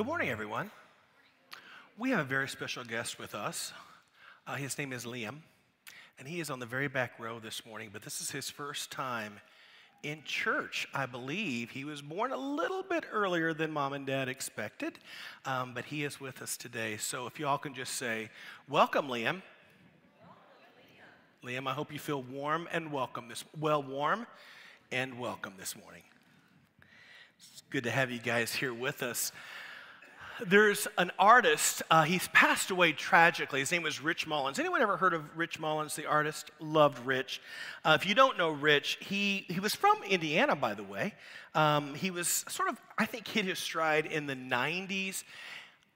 Good morning, everyone. We have a very special guest with us. Uh, his name is Liam, and he is on the very back row this morning, but this is his first time in church, I believe. He was born a little bit earlier than mom and dad expected, um, but he is with us today. So if you all can just say, Welcome, Liam. Liam, I hope you feel warm and welcome this well warm and welcome this morning. It's good to have you guys here with us. There's an artist, uh, he's passed away tragically. His name was Rich Mullins. Anyone ever heard of Rich Mullins, the artist? Loved Rich. Uh, if you don't know Rich, he, he was from Indiana, by the way. Um, he was sort of, I think, hit his stride in the 90s.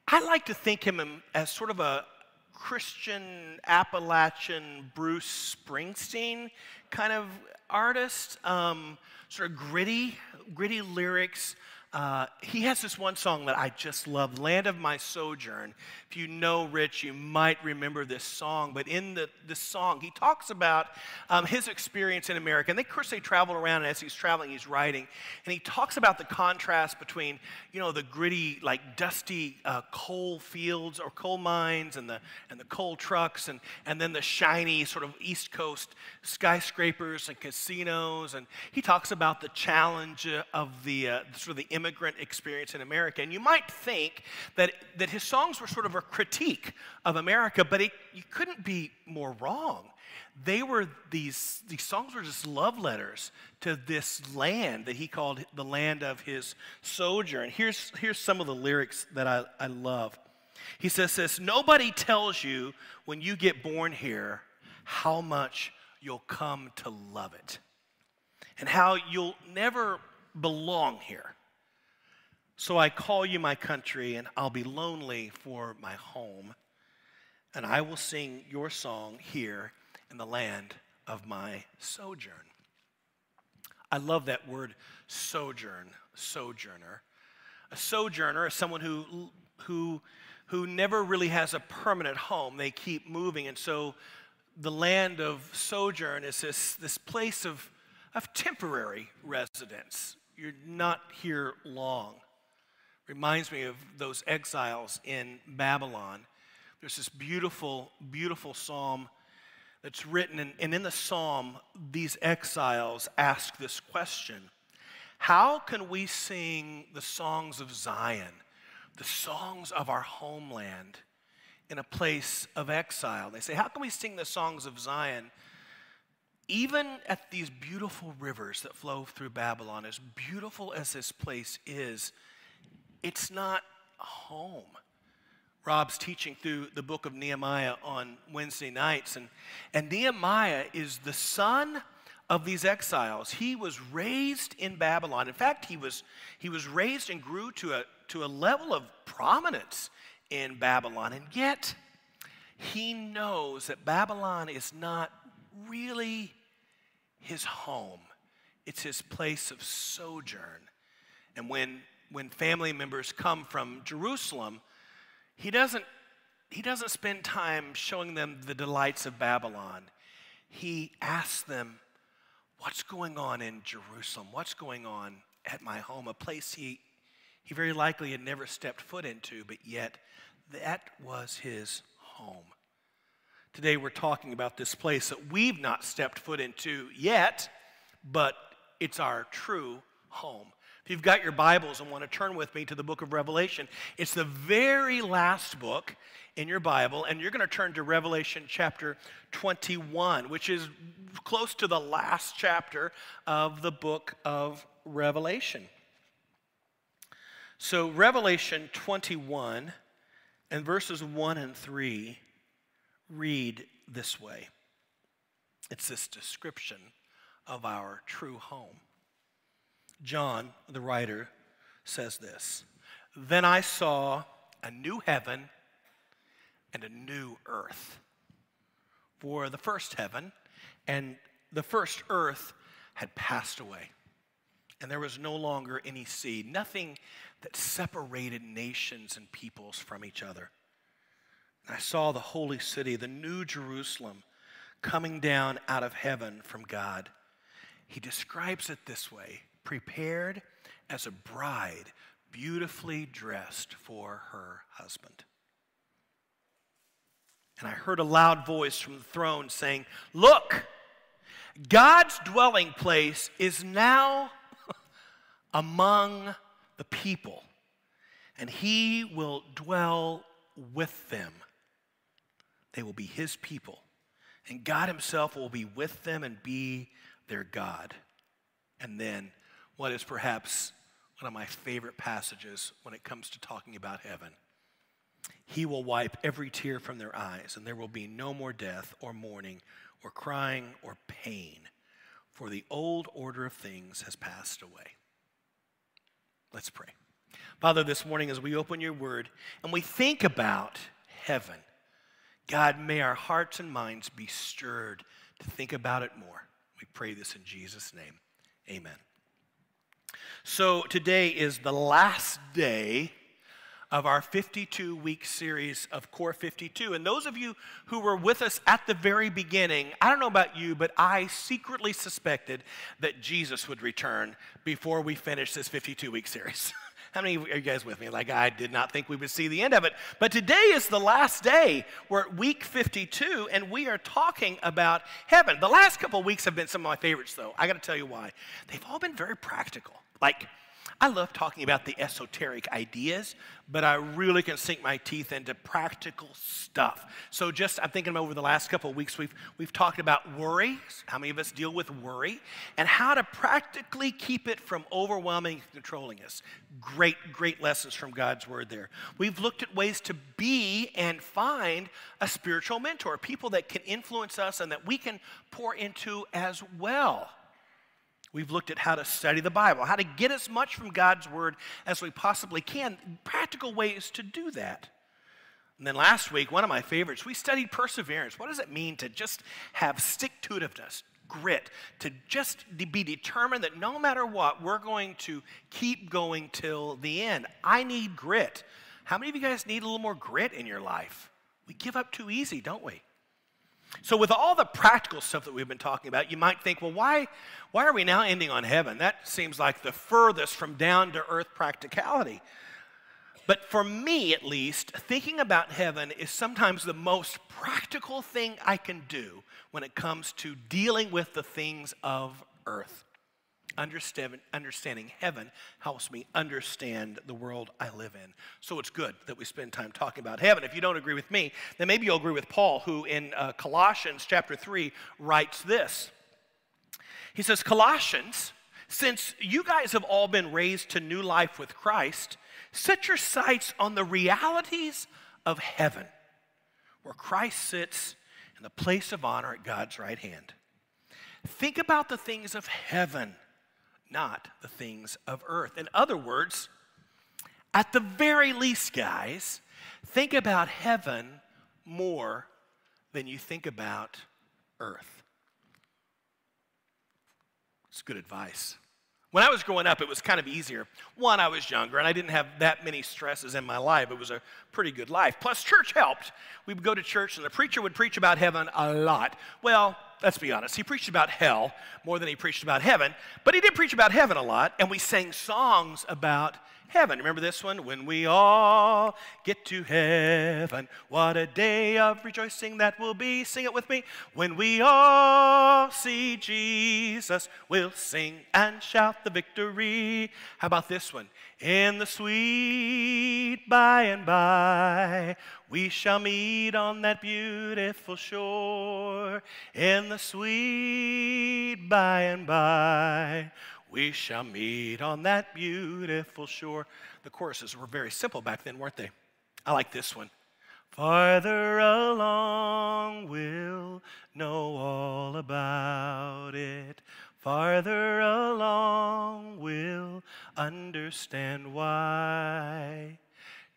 I like to think him as sort of a Christian Appalachian Bruce Springsteen kind of artist, um, sort of gritty, gritty lyrics. Uh, he has this one song that I just love, Land of My Sojourn. If you know Rich, you might remember this song. But in the, this song, he talks about um, his experience in America. And of course, they travel around, and as he's traveling, he's writing. And he talks about the contrast between, you know, the gritty, like dusty uh, coal fields or coal mines and the, and the coal trucks, and, and then the shiny sort of East Coast skyscrapers and casinos. And he talks about the challenge of the uh, sort of the immigrant experience in America. And you might think that, that his songs were sort of a critique of America, but it, you couldn't be more wrong. They were these, these songs were just love letters to this land that he called the land of his sojourn. Here's, here's some of the lyrics that I, I love. He says this Nobody tells you when you get born here how much you'll come to love it and how you'll never belong here. So I call you my country, and I'll be lonely for my home. And I will sing your song here in the land of my sojourn. I love that word sojourn, sojourner. A sojourner is someone who, who, who never really has a permanent home. They keep moving. And so the land of sojourn is this, this place of, of temporary residence. You're not here long. Reminds me of those exiles in Babylon. There's this beautiful, beautiful psalm that's written, and, and in the psalm, these exiles ask this question How can we sing the songs of Zion, the songs of our homeland, in a place of exile? They say, How can we sing the songs of Zion? even at these beautiful rivers that flow through Babylon, as beautiful as this place is, it's not home. Rob's teaching through the book of Nehemiah on Wednesday nights, and, and Nehemiah is the son of these exiles. He was raised in Babylon. In fact, he was, he was raised and grew to a, to a level of prominence in Babylon, and yet he knows that Babylon is not really his home, it's his place of sojourn. And when when family members come from Jerusalem, he doesn't, he doesn't spend time showing them the delights of Babylon. He asks them, What's going on in Jerusalem? What's going on at my home? A place he, he very likely had never stepped foot into, but yet that was his home. Today we're talking about this place that we've not stepped foot into yet, but it's our true home. If you've got your Bibles and want to turn with me to the book of Revelation, it's the very last book in your Bible, and you're going to turn to Revelation chapter 21, which is close to the last chapter of the book of Revelation. So, Revelation 21 and verses 1 and 3 read this way it's this description of our true home. John, the writer, says this Then I saw a new heaven and a new earth. For the first heaven and the first earth had passed away, and there was no longer any sea, nothing that separated nations and peoples from each other. And I saw the holy city, the new Jerusalem, coming down out of heaven from God. He describes it this way prepared as a bride, beautifully dressed for her husband. And I heard a loud voice from the throne saying, Look, God's dwelling place is now among the people, and he will dwell with them. They will be his people, and God himself will be with them and be their God. And then, what is perhaps one of my favorite passages when it comes to talking about heaven. He will wipe every tear from their eyes, and there will be no more death or mourning or crying or pain, for the old order of things has passed away. Let's pray. Father, this morning as we open your word and we think about heaven, God, may our hearts and minds be stirred to think about it more. We pray this in Jesus' name. Amen. So today is the last day of our 52 week series of Core 52. And those of you who were with us at the very beginning, I don't know about you, but I secretly suspected that Jesus would return before we finish this 52 week series. How many are you guys with me? Like, I did not think we would see the end of it. But today is the last day. We're at week 52, and we are talking about heaven. The last couple weeks have been some of my favorites, though. I got to tell you why. They've all been very practical. Like, I love talking about the esoteric ideas, but I really can sink my teeth into practical stuff. So just I'm thinking over the last couple of weeks we've we've talked about worry. How many of us deal with worry and how to practically keep it from overwhelming and controlling us. Great great lessons from God's word there. We've looked at ways to be and find a spiritual mentor, people that can influence us and that we can pour into as well. We've looked at how to study the Bible, how to get as much from God's Word as we possibly can, practical ways to do that. And then last week, one of my favorites, we studied perseverance. What does it mean to just have stick to itiveness, grit, to just be determined that no matter what, we're going to keep going till the end? I need grit. How many of you guys need a little more grit in your life? We give up too easy, don't we? So, with all the practical stuff that we've been talking about, you might think, well, why, why are we now ending on heaven? That seems like the furthest from down to earth practicality. But for me, at least, thinking about heaven is sometimes the most practical thing I can do when it comes to dealing with the things of earth. Understand, understanding heaven helps me understand the world I live in. So it's good that we spend time talking about heaven. If you don't agree with me, then maybe you'll agree with Paul, who in uh, Colossians chapter 3 writes this. He says, Colossians, since you guys have all been raised to new life with Christ, set your sights on the realities of heaven, where Christ sits in the place of honor at God's right hand. Think about the things of heaven not the things of earth. In other words, at the very least, guys, think about heaven more than you think about earth. It's good advice. When I was growing up, it was kind of easier. One, I was younger and I didn't have that many stresses in my life. It was a pretty good life. Plus, church helped. We would go to church and the preacher would preach about heaven a lot. Well, let's be honest, he preached about hell more than he preached about heaven, but he did preach about heaven a lot, and we sang songs about heaven. Remember this one? When we all get to heaven, what a day of rejoicing that will be. Sing it with me. When we all see Jesus, we'll sing and shout the victory. How about this one? In the sweet by and by, we shall meet on that beautiful shore. In the sweet by and by, we shall meet on that beautiful shore. The choruses were very simple back then, weren't they? I like this one. Farther along, we'll know all about it. Farther along, we'll understand why.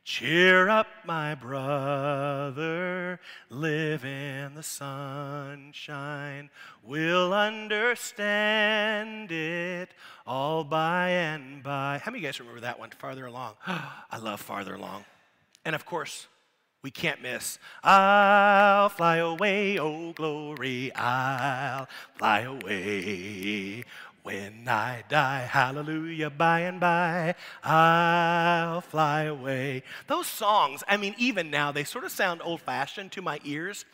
Cheer up, my brother, live in the sunshine. We'll understand it all by and by. How many of you guys remember that one, Farther Along? I love Farther Along. And of course, we can't miss. I'll fly away, oh glory, I'll fly away When I die, hallelujah, by and by, I'll fly away. Those songs, I mean, even now, they sort of sound old fashioned to my ears,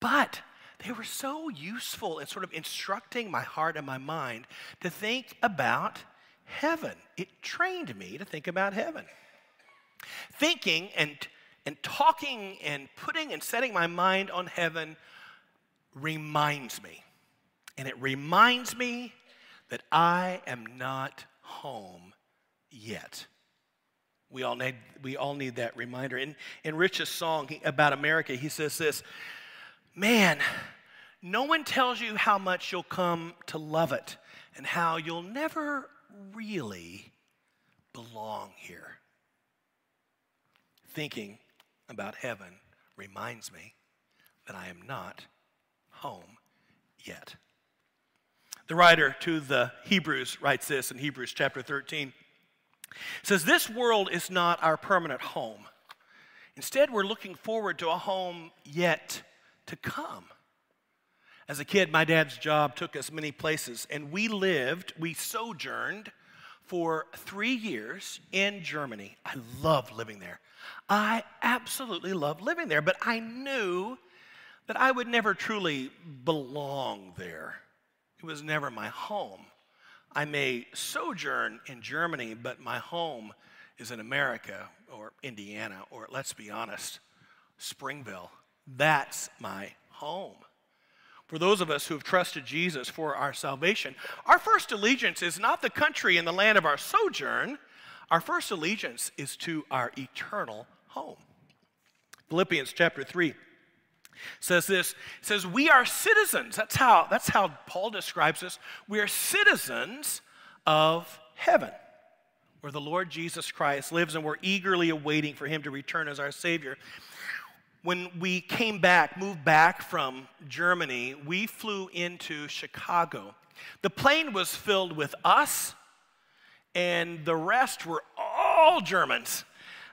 but they were so useful in sort of instructing my heart and my mind to think about heaven. It trained me to think about heaven. Thinking and, and talking and putting and setting my mind on heaven reminds me. And it reminds me that I am not home yet. We all need, we all need that reminder. In, in Rich's song about America, he says this Man, no one tells you how much you'll come to love it and how you'll never really belong here. Thinking about heaven reminds me that I am not home yet. The writer to the Hebrews writes this in Hebrews chapter 13. It says, This world is not our permanent home. Instead, we're looking forward to a home yet to come. As a kid, my dad's job took us many places, and we lived, we sojourned for three years in Germany. I loved living there. I absolutely loved living there, but I knew that I would never truly belong there. It was never my home. I may sojourn in Germany, but my home is in America or Indiana or, let's be honest, Springville. That's my home. For those of us who have trusted Jesus for our salvation, our first allegiance is not the country and the land of our sojourn. Our first allegiance is to our eternal home. Philippians chapter 3 says this says we are citizens. That's how that's how paul describes us we are citizens of heaven where the lord jesus christ lives and we're eagerly awaiting for him to return as our savior. When we came back moved back from germany we flew into chicago. The plane was filled with us and the rest were all germans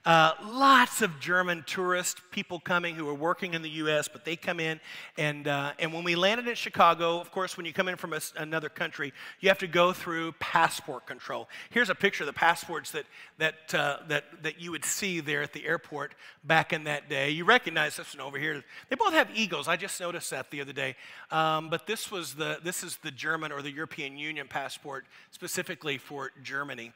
uh, lots of German tourist people coming who are working in the U.S., but they come in. And, uh, and when we landed in Chicago, of course, when you come in from a, another country, you have to go through passport control. Here's a picture of the passports that, that, uh, that, that you would see there at the airport back in that day. You recognize this one over here. They both have eagles. I just noticed that the other day. Um, but this, was the, this is the German or the European Union passport specifically for Germany.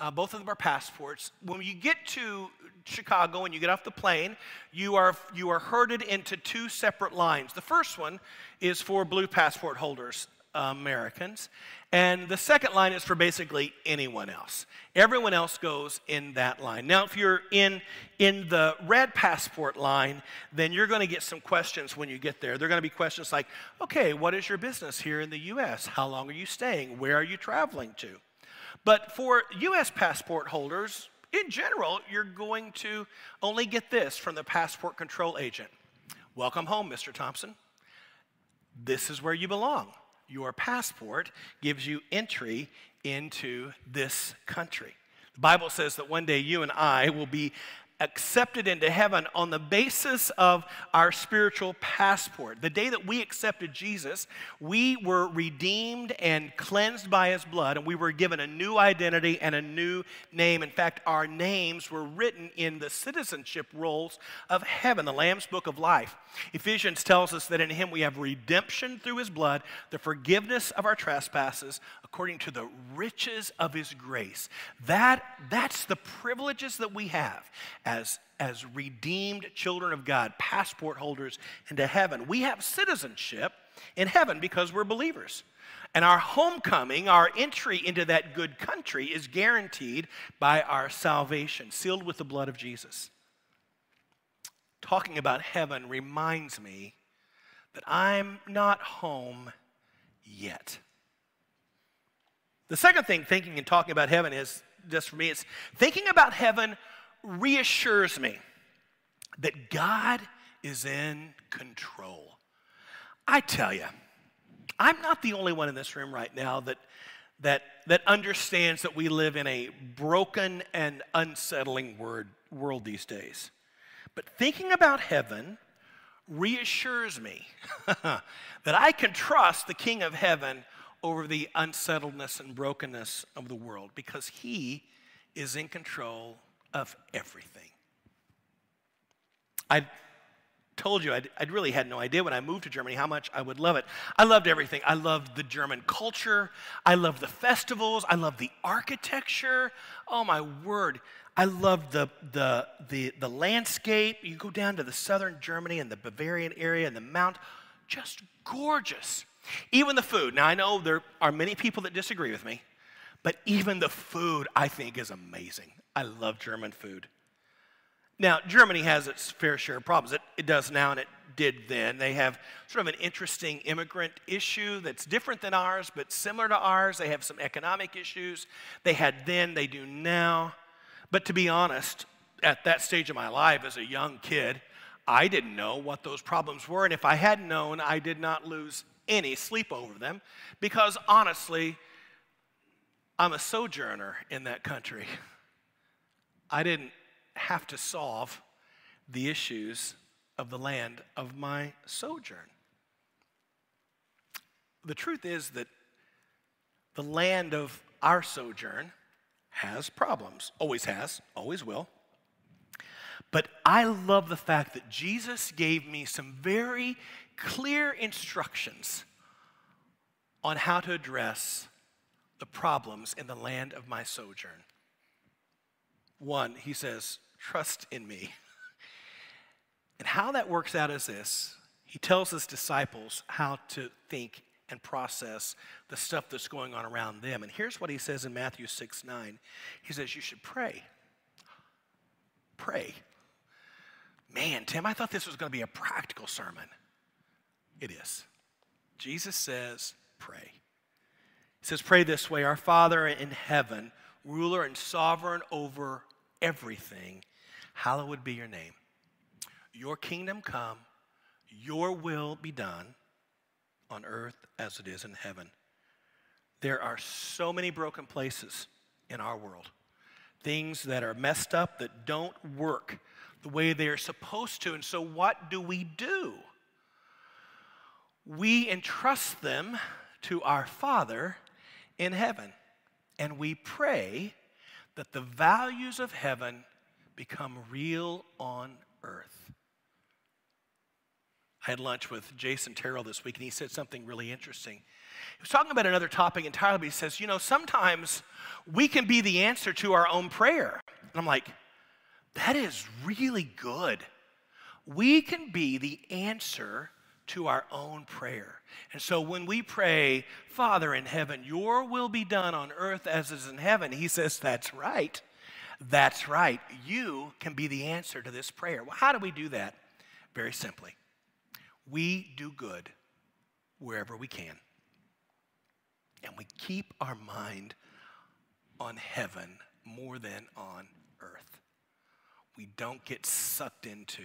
Uh, both of them are passports. When you get to Chicago and you get off the plane, you are, you are herded into two separate lines. The first one is for blue passport holders, uh, Americans, and the second line is for basically anyone else. Everyone else goes in that line. Now, if you're in, in the red passport line, then you're going to get some questions when you get there. They're going to be questions like, okay, what is your business here in the U.S.? How long are you staying? Where are you traveling to? But for US passport holders, in general, you're going to only get this from the passport control agent Welcome home, Mr. Thompson. This is where you belong. Your passport gives you entry into this country. The Bible says that one day you and I will be accepted into heaven on the basis of our spiritual passport. The day that we accepted Jesus, we were redeemed and cleansed by his blood, and we were given a new identity and a new name. In fact, our names were written in the citizenship rolls of heaven, the Lamb's book of life. Ephesians tells us that in him we have redemption through his blood, the forgiveness of our trespasses, according to the riches of his grace. That, that's the privileges that we have as, as redeemed children of God, passport holders into heaven. We have citizenship in heaven because we're believers. And our homecoming, our entry into that good country, is guaranteed by our salvation, sealed with the blood of Jesus. Talking about heaven reminds me that I'm not home yet. The second thing, thinking and talking about heaven, is just for me, it's thinking about heaven reassures me that God is in control. I tell you, I'm not the only one in this room right now that, that, that understands that we live in a broken and unsettling word, world these days. But thinking about heaven reassures me that I can trust the King of Heaven over the unsettledness and brokenness of the world because He is in control of everything. I told you I'd, I'd, really had no idea when I moved to Germany how much I would love it. I loved everything. I loved the German culture. I loved the festivals. I loved the architecture. Oh my word. I loved the, the, the, the landscape. You go down to the southern Germany and the Bavarian area and the mount, just gorgeous. Even the food. Now, I know there are many people that disagree with me, but even the food I think is amazing. I love German food. Now, Germany has its fair share of problems. It, it does now, and it did then. They have sort of an interesting immigrant issue that's different than ours, but similar to ours. They have some economic issues. They had then, they do now. But to be honest, at that stage of my life as a young kid, I didn't know what those problems were. And if I had known, I did not lose any sleep over them because honestly, I'm a sojourner in that country. I didn't have to solve the issues of the land of my sojourn. The truth is that the land of our sojourn has problems, always has, always will. But I love the fact that Jesus gave me some very clear instructions on how to address the problems in the land of my sojourn. One, he says, trust in me. And how that works out is this He tells his disciples how to think and process the stuff that's going on around them. And here's what he says in Matthew 6 9. He says, You should pray. Pray. Man, Tim, I thought this was going to be a practical sermon. It is. Jesus says, Pray. He says, Pray this way Our Father in heaven, ruler and sovereign over everything hallowed be your name. Your kingdom come, your will be done on earth as it is in heaven. There are so many broken places in our world, things that are messed up that don't work the way they are supposed to. And so, what do we do? We entrust them to our Father in heaven, and we pray that the values of heaven become real on earth. I had lunch with Jason Terrell this week, and he said something really interesting. He was talking about another topic entirely, but he says, You know, sometimes we can be the answer to our own prayer. And I'm like, That is really good. We can be the answer to our own prayer. And so when we pray, Father in heaven, your will be done on earth as is in heaven, he says, That's right. That's right. You can be the answer to this prayer. Well, how do we do that? Very simply. We do good wherever we can. And we keep our mind on heaven more than on earth. We don't get sucked into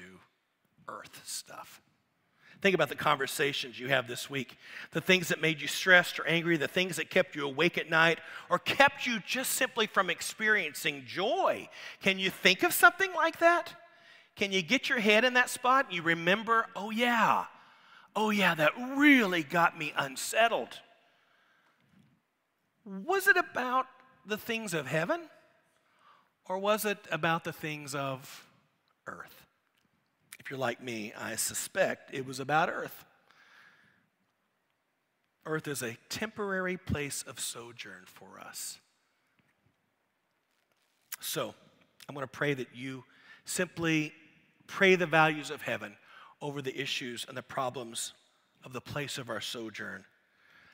earth stuff. Think about the conversations you have this week, the things that made you stressed or angry, the things that kept you awake at night, or kept you just simply from experiencing joy. Can you think of something like that? Can you get your head in that spot and you remember, oh yeah, oh yeah, that really got me unsettled? Was it about the things of heaven, or was it about the things of earth? You're like me, I suspect it was about earth. Earth is a temporary place of sojourn for us. So, I'm going to pray that you simply pray the values of heaven over the issues and the problems of the place of our sojourn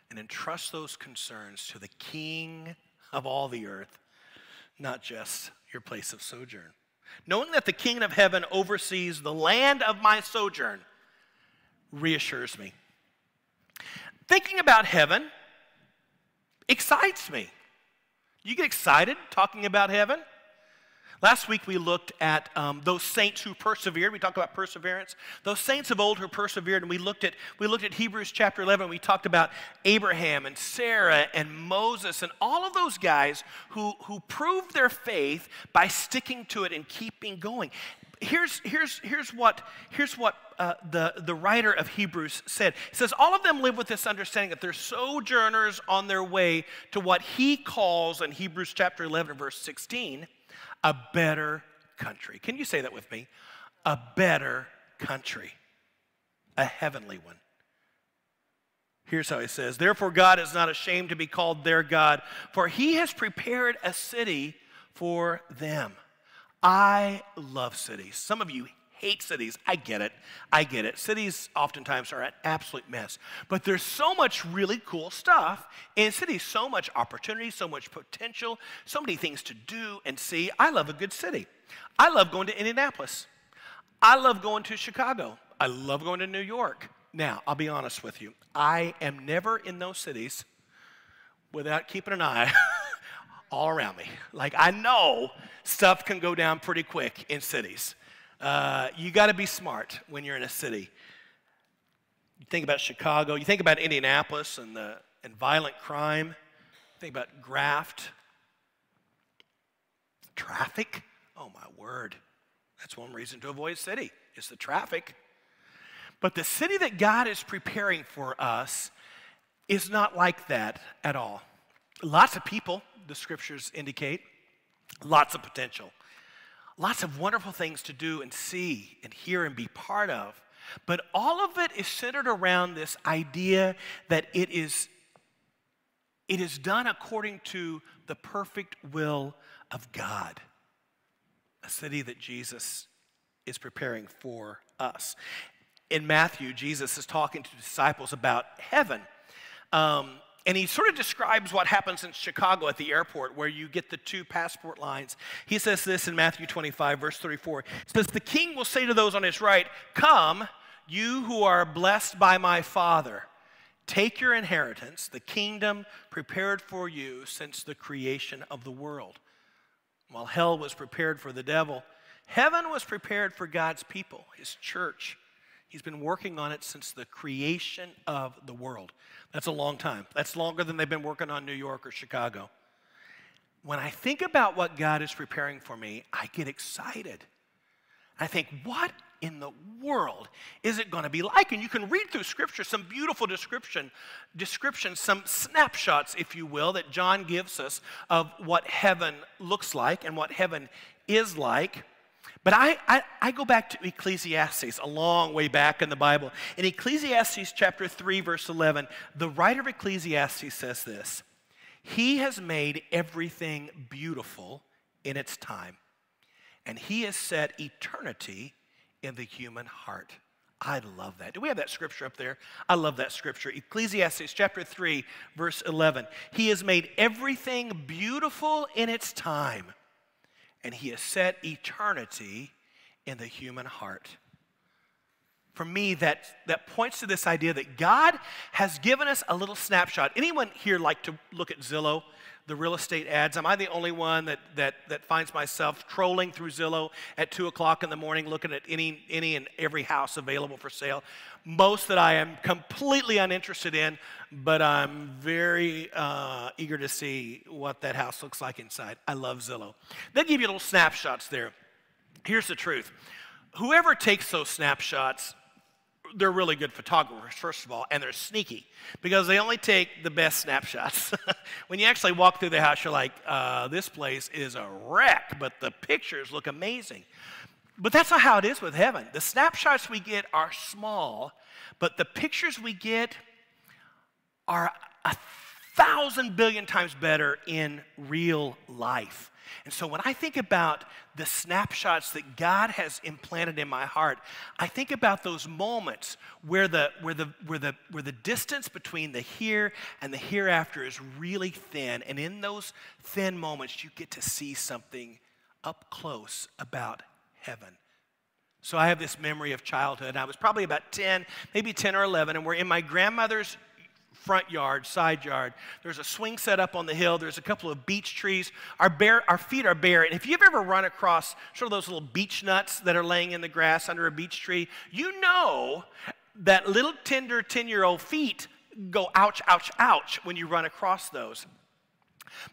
and entrust those concerns to the King of all the earth, not just your place of sojourn knowing that the King of heaven oversees the land of my sojourn, reassures me. Thinking about heaven excites me. You get excited talking about heaven? Last week we looked at um, those saints who persevered. We talked about perseverance. Those saints of old who persevered, and we looked at we looked at Hebrews chapter 11. We talked about Abraham and Sarah and Moses and all of those guys who who proved their faith by sticking to it and keeping going. Here's here's here's what here's what uh, the, the writer of Hebrews said. He says, All of them live with this understanding that they're sojourners on their way to what he calls in Hebrews chapter 11, verse 16, a better country. Can you say that with me? A better country, a heavenly one. Here's how he says Therefore, God is not ashamed to be called their God, for he has prepared a city for them. I love cities. Some of you hate cities. I get it. I get it. Cities oftentimes are an absolute mess. But there's so much really cool stuff in cities, so much opportunity, so much potential, so many things to do and see. I love a good city. I love going to Indianapolis. I love going to Chicago. I love going to New York. Now, I'll be honest with you. I am never in those cities without keeping an eye all around me. Like, I know stuff can go down pretty quick in cities. Uh, you got to be smart when you're in a city. You think about Chicago, you think about Indianapolis and, the, and violent crime, think about graft, traffic. Oh, my word. That's one reason to avoid a city, is the traffic. But the city that God is preparing for us is not like that at all. Lots of people, the scriptures indicate, lots of potential, lots of wonderful things to do and see and hear and be part of. But all of it is centered around this idea that it is, it is done according to the perfect will of God, a city that Jesus is preparing for us in Matthew, Jesus is talking to disciples about heaven. Um, and he sort of describes what happens in Chicago at the airport where you get the two passport lines. He says this in Matthew 25, verse 34. He says, The king will say to those on his right, Come, you who are blessed by my Father, take your inheritance, the kingdom prepared for you since the creation of the world. While hell was prepared for the devil, heaven was prepared for God's people, his church. He's been working on it since the creation of the world. That's a long time. That's longer than they've been working on New York or Chicago. When I think about what God is preparing for me, I get excited. I think, what in the world is it going to be like? And you can read through Scripture some beautiful description, descriptions, some snapshots, if you will, that John gives us of what heaven looks like and what heaven is like. But I, I, I, go back to Ecclesiastes, a long way back in the Bible. In Ecclesiastes chapter 3, verse 11, the writer of Ecclesiastes says this He has made everything beautiful in its time, and He has set eternity in the human heart. I love that. Do we have that scripture up there? I love that scripture. Ecclesiastes chapter 3, verse 11. He has made everything beautiful in its time and He has set eternity in the human heart. For me, that, that points to this idea that God has given us a little snapshot. Anyone here like to look at Zillow, the real estate ads? Am I the only one that, that, that finds myself trolling through Zillow at 2 o'clock in the morning looking at any, any and every house available for sale? Most that I am completely uninterested in, but I'm very uh, eager to see what that house looks like inside. I love Zillow. They give you little snapshots there. Here's the truth whoever takes those snapshots, they're really good photographers, first of all, and they're sneaky because they only take the best snapshots. when you actually walk through the house, you're like, uh, this place is a wreck, but the pictures look amazing. But that's not how it is with heaven. The snapshots we get are small, but the pictures we get are a thousand billion times better in real life. And so when I think about the snapshots that God has implanted in my heart, I think about those moments where the, where the, where the, where the distance between the here and the hereafter is really thin. And in those thin moments, you get to see something up close about heaven. So I have this memory of childhood. I was probably about 10, maybe 10 or 11, and we're in my grandmother's front yard, side yard. There's a swing set up on the hill. There's a couple of beech trees. Our, bare, our feet are bare. And if you've ever run across sort of those little beech nuts that are laying in the grass under a beech tree, you know that little tender 10 year old feet go ouch, ouch, ouch when you run across those.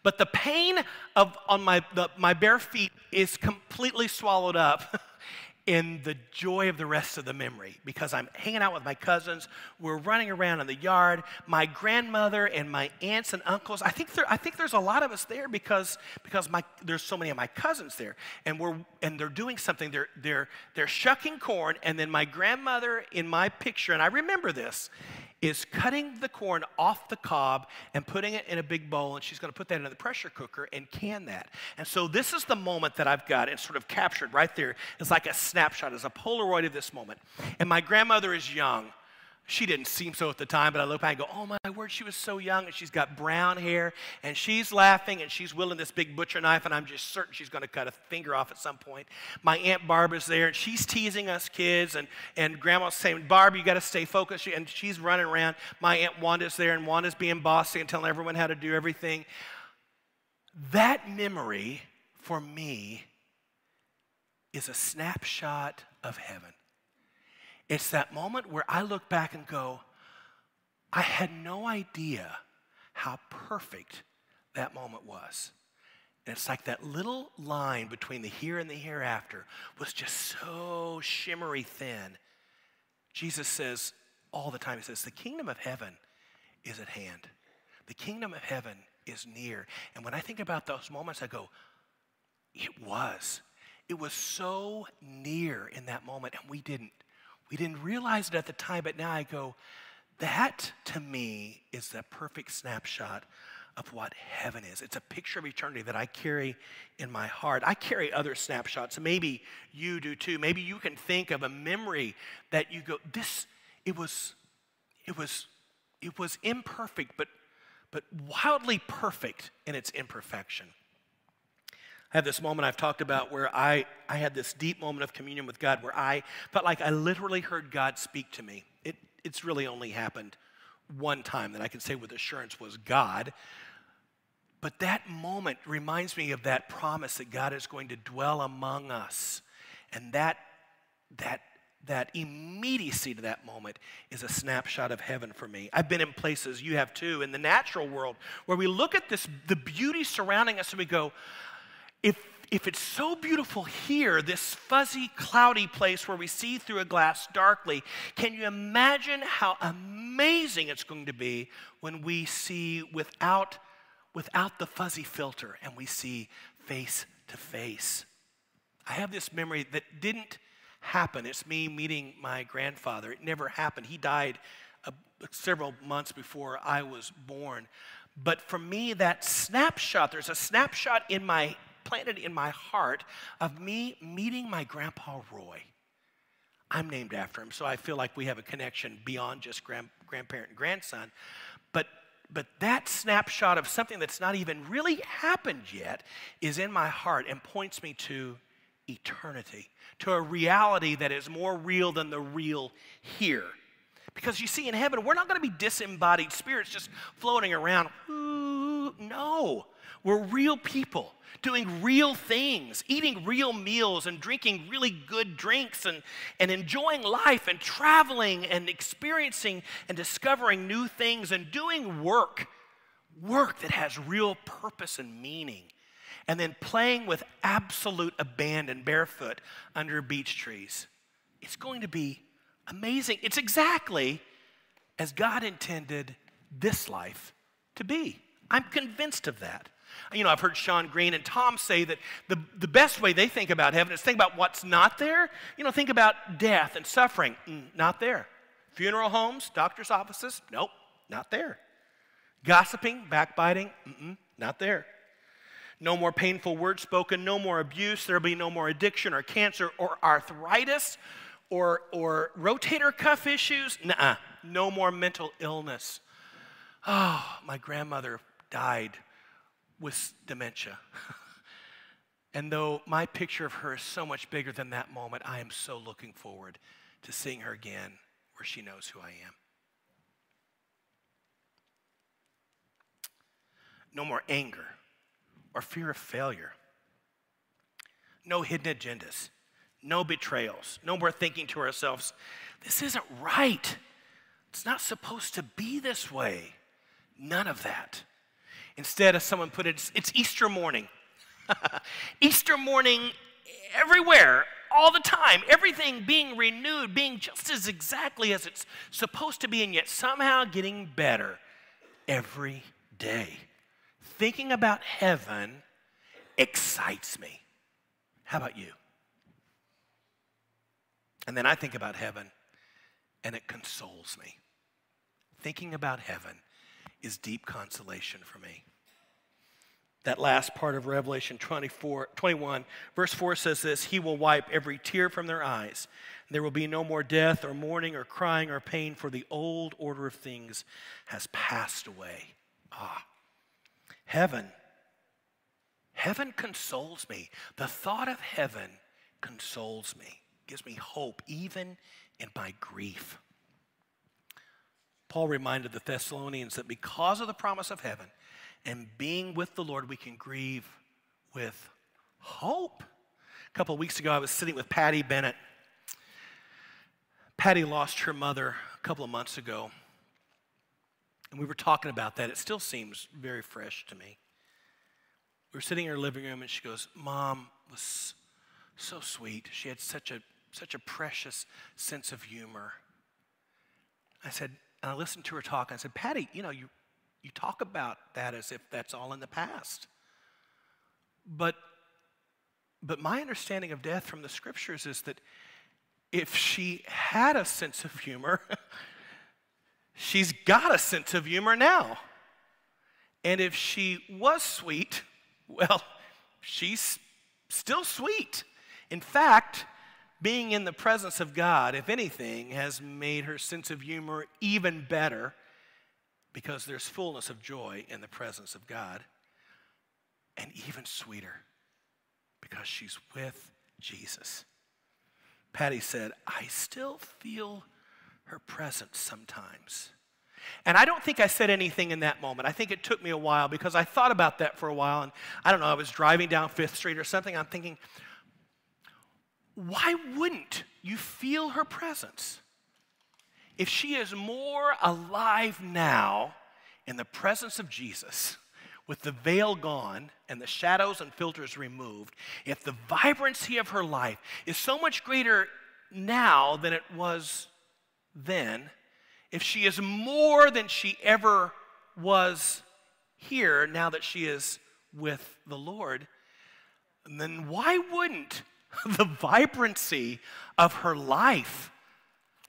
But the pain of, on my, the, my bare feet is completely swallowed up in the joy of the rest of the memory because I'm hanging out with my cousins. We're running around in the yard. My grandmother and my aunts and uncles. I think there, I think there's a lot of us there because because my there's so many of my cousins there, and we're and they're doing something. They're they're they're shucking corn, and then my grandmother in my picture, and I remember this, is cutting the corn off the cob and putting it in a big bowl, and she's going to put that in the pressure cooker and can that. And so this is the moment that I've got. It's sort of captured right there. It's like a snapshot, it's a Polaroid of this moment. And my grandmother is young. She didn't seem so at the time, but I look back and go, oh my word, she was so young and she's got brown hair and she's laughing and she's wielding this big butcher knife and I'm just certain she's going to cut a finger off at some point. My Aunt Barbara's there and she's teasing us kids and, and Grandma's saying, Barb, you got to stay focused. And she's running around. My Aunt Wanda's there and Wanda's being bossy and telling everyone how to do everything. That memory for me is a snapshot of heaven. It's that moment where I look back and go, I had no idea how perfect that moment was. And it's like that little line between the here and the hereafter was just so shimmery thin. Jesus says all the time, He says, The kingdom of heaven is at hand. The kingdom of heaven is near. And when I think about those moments, I go, It was. It was so near in that moment, and we didn't we didn't realize it at the time, but now I go, that to me is the perfect snapshot of what heaven is. It's a picture of eternity that I carry in my heart. I carry other snapshots. Maybe you do too. Maybe you can think of a memory that you go, this, it was, it was, it was imperfect, but, but wildly perfect in its imperfection. Have this moment I've talked about where I, I had this deep moment of communion with God where I felt like I literally heard God speak to me. It, it's really only happened one time that I can say with assurance was God. But that moment reminds me of that promise that God is going to dwell among us. And that, that, that immediacy to that moment is a snapshot of heaven for me. I've been in places, you have too, in the natural world, where we look at this, the beauty surrounding us and we go, if, if it's so beautiful here, this fuzzy, cloudy place where we see through a glass darkly, can you imagine how amazing it's going to be when we see without, without the fuzzy filter and we see face to face? I have this memory that didn't happen. It's me meeting my grandfather. It never happened. He died uh, several months before I was born. But for me, that snapshot, there's a snapshot in my planted in my heart of me meeting my grandpa Roy. I'm named after him, so I feel like we have a connection beyond just grand, grandparent and grandson. But, but that snapshot of something that's not even really happened yet is in my heart and points me to eternity, to a reality that is more real than the real here. Because you see, in heaven, we're not going to be disembodied spirits just floating around. Ooh, no, we're real people doing real things, eating real meals and drinking really good drinks and, and enjoying life and traveling and experiencing and discovering new things and doing work, work that has real purpose and meaning. And then playing with absolute abandon barefoot under beech trees. It's going to be amazing. It's exactly as God intended this life to be. I'm convinced of that. You know, I've heard Sean Green and Tom say that the, the best way they think about heaven is think about what's not there. You know, think about death and suffering. Mm, not there. Funeral homes, doctor's offices, nope, not there. Gossiping, backbiting, not there. No more painful words spoken, no more abuse, there'll be no more addiction or cancer or arthritis or, or rotator cuff issues. Nuh no more mental illness. Oh, my grandmother died with dementia. and though my picture of her is so much bigger than that moment, I am so looking forward to seeing her again where she knows who I am. No more anger or fear of failure. No hidden agendas. No betrayals. No more thinking to ourselves, this isn't right. It's not supposed to be this way. None of that. Instead, as someone put it, it's Easter morning. Easter morning everywhere, all the time, everything being renewed, being just as exactly as it's supposed to be, and yet somehow getting better every day. Thinking about heaven excites me. How about you? And then I think about heaven and it consoles me. Thinking about heaven is deep consolation for me. That last part of Revelation 24, 21, verse 4 says this He will wipe every tear from their eyes. There will be no more death or mourning or crying or pain, for the old order of things has passed away. Ah, heaven. Heaven consoles me. The thought of heaven consoles me, gives me hope, even in my grief. Paul reminded the Thessalonians that because of the promise of heaven and being with the Lord, we can grieve with hope. A couple of weeks ago, I was sitting with Patty Bennett. Patty lost her mother a couple of months ago, and we were talking about that. It still seems very fresh to me. We were sitting in her living room, and she goes, Mom was so sweet. She had such a, such a precious sense of humor. I said, and I listened to her talk. And I said, Patty, you know, you, you talk about that as if that's all in the past. But, but my understanding of death from the scriptures is that if she had a sense of humor, she's got a sense of humor now. And if she was sweet, well, she's still sweet. In fact, being in the presence of God, if anything, has made her sense of humor even better because there's fullness of joy in the presence of God, and even sweeter because she's with Jesus. Patty said, I still feel her presence sometimes. And I don't think I said anything in that moment. I think it took me a while because I thought about that for a while. And I don't know, I was driving down Fifth Street or something. I'm thinking, why wouldn't you feel her presence? If she is more alive now in the presence of Jesus, with the veil gone and the shadows and filters removed, if the vibrancy of her life is so much greater now than it was then, if she is more than she ever was here now that she is with the Lord, then why wouldn't the vibrancy of her life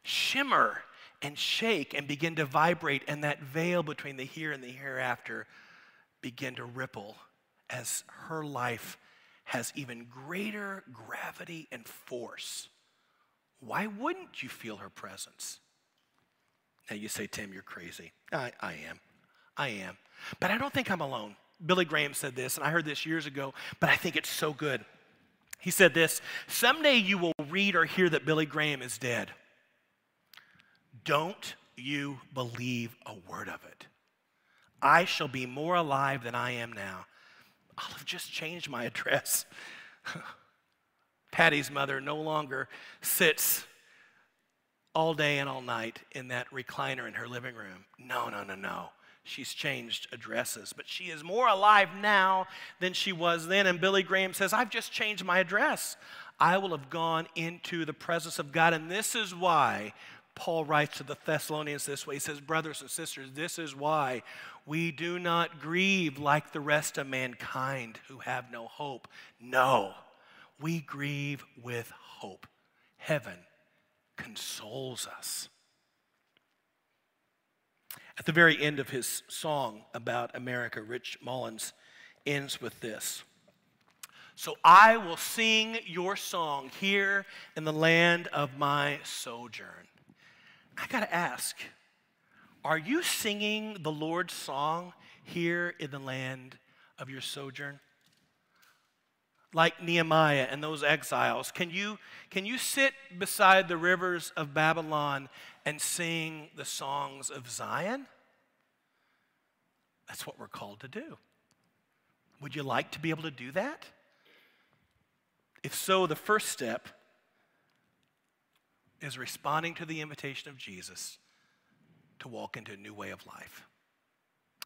shimmer and shake and begin to vibrate, and that veil between the here and the hereafter begin to ripple as her life has even greater gravity and force. Why wouldn't you feel her presence? Now you say, Tim, you're crazy. I, I am. I am. But I don't think I'm alone. Billy Graham said this, and I heard this years ago, but I think it's so good. He said this Someday you will read or hear that Billy Graham is dead. Don't you believe a word of it. I shall be more alive than I am now. I'll have just changed my address. Patty's mother no longer sits all day and all night in that recliner in her living room. No, no, no, no. She's changed addresses, but she is more alive now than she was then. And Billy Graham says, I've just changed my address. I will have gone into the presence of God. And this is why Paul writes to the Thessalonians this way. He says, Brothers and sisters, this is why we do not grieve like the rest of mankind who have no hope. No, we grieve with hope. Heaven consoles us. At the very end of his song about America, Rich Mullins ends with this. So I will sing your song here in the land of my sojourn. I got to ask, are you singing the Lord's song here in the land of your sojourn? Like Nehemiah and those exiles, can you, can you sit beside the rivers of Babylon and sing the songs of Zion? That's what we're called to do. Would you like to be able to do that? If so, the first step is responding to the invitation of Jesus to walk into a new way of life.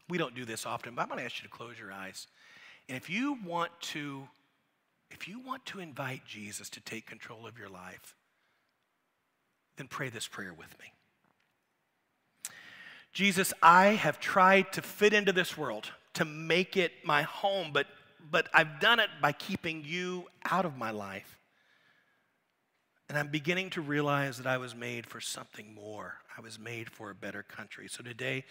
We don't do this often, but I'm going to ask you to close your eyes. And if you want to if you want to invite Jesus to take control of your life, then pray this prayer with me. Jesus, I have tried to fit into this world, to make it my home, but, but I've done it by keeping you out of my life. And I'm beginning to realize that I was made for something more. I was made for a better country. So today,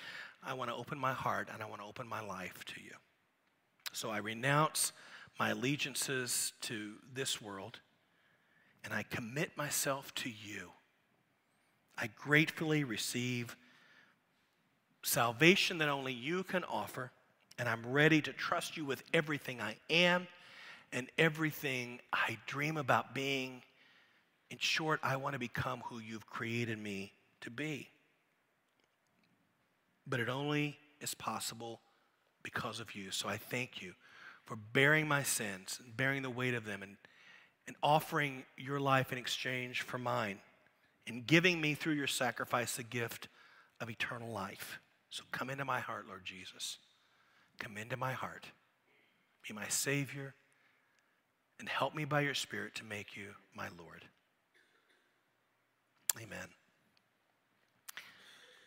I want to open my heart and I want to open my life to you. So I renounce my allegiances to this world and I commit myself to you. I gratefully receive salvation that only you can offer, and I'm ready to trust you with everything I am and everything I dream about being. In short, I want to become who you've created me to be. But it only is possible because of you. So I thank you for bearing my sins and bearing the weight of them and, and offering your life in exchange for mine and giving me through your sacrifice the gift of eternal life. So come into my heart, Lord Jesus. Come into my heart. Be my Savior and help me by your Spirit to make you my Lord. Amen.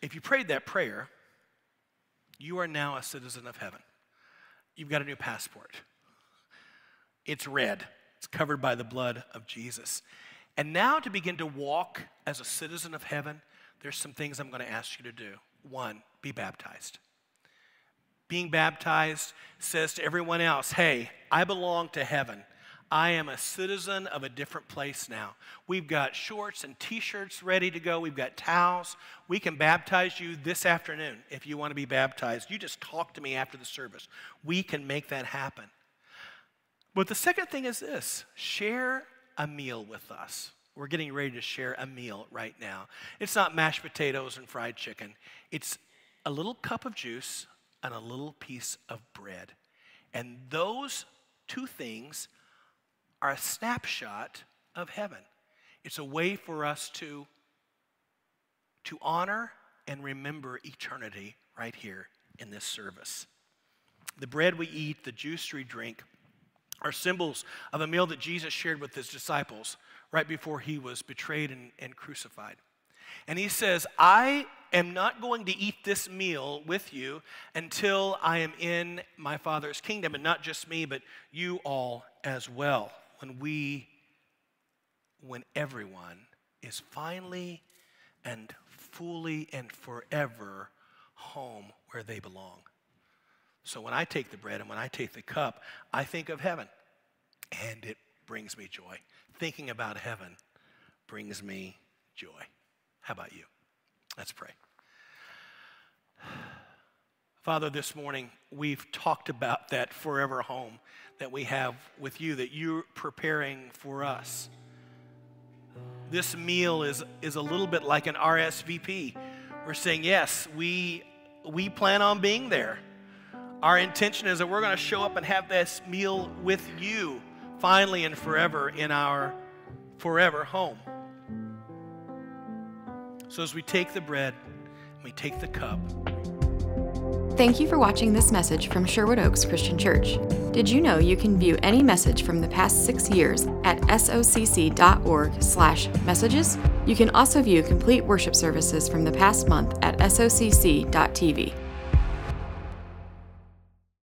If you prayed that prayer, you are now a citizen of heaven. You've got a new passport. It's red, it's covered by the blood of Jesus. And now, to begin to walk as a citizen of heaven, there's some things I'm going to ask you to do. One, be baptized. Being baptized says to everyone else, hey, I belong to heaven. I am a citizen of a different place now. We've got shorts and t shirts ready to go. We've got towels. We can baptize you this afternoon if you want to be baptized. You just talk to me after the service. We can make that happen. But the second thing is this share a meal with us. We're getting ready to share a meal right now. It's not mashed potatoes and fried chicken, it's a little cup of juice and a little piece of bread. And those two things are a snapshot of heaven. It's a way for us to, to honor and remember eternity right here in this service. The bread we eat, the juice we drink, are symbols of a meal that Jesus shared with his disciples right before he was betrayed and, and crucified. And he says, I am not going to eat this meal with you until I am in my Father's kingdom, and not just me, but you all as well when we, when everyone is finally and fully and forever home where they belong. So when I take the bread and when I take the cup, I think of heaven, and it brings me joy. Thinking about heaven brings me joy. How about you? Let's pray. Father, this morning we've talked about that forever home that we have with you, that you're preparing for us. This meal is, is a little bit like an RSVP. We're saying, yes, we, we plan on being there. Our intention is that we're going to show up and have this meal with you finally and forever in our forever home. So as we take the bread we take the cup, Thank you for watching this message from Sherwood Oaks Christian Church. Did you know you can view any message from the past six years at socc.org/messages? You can also view complete worship services from the past month at socc.tv.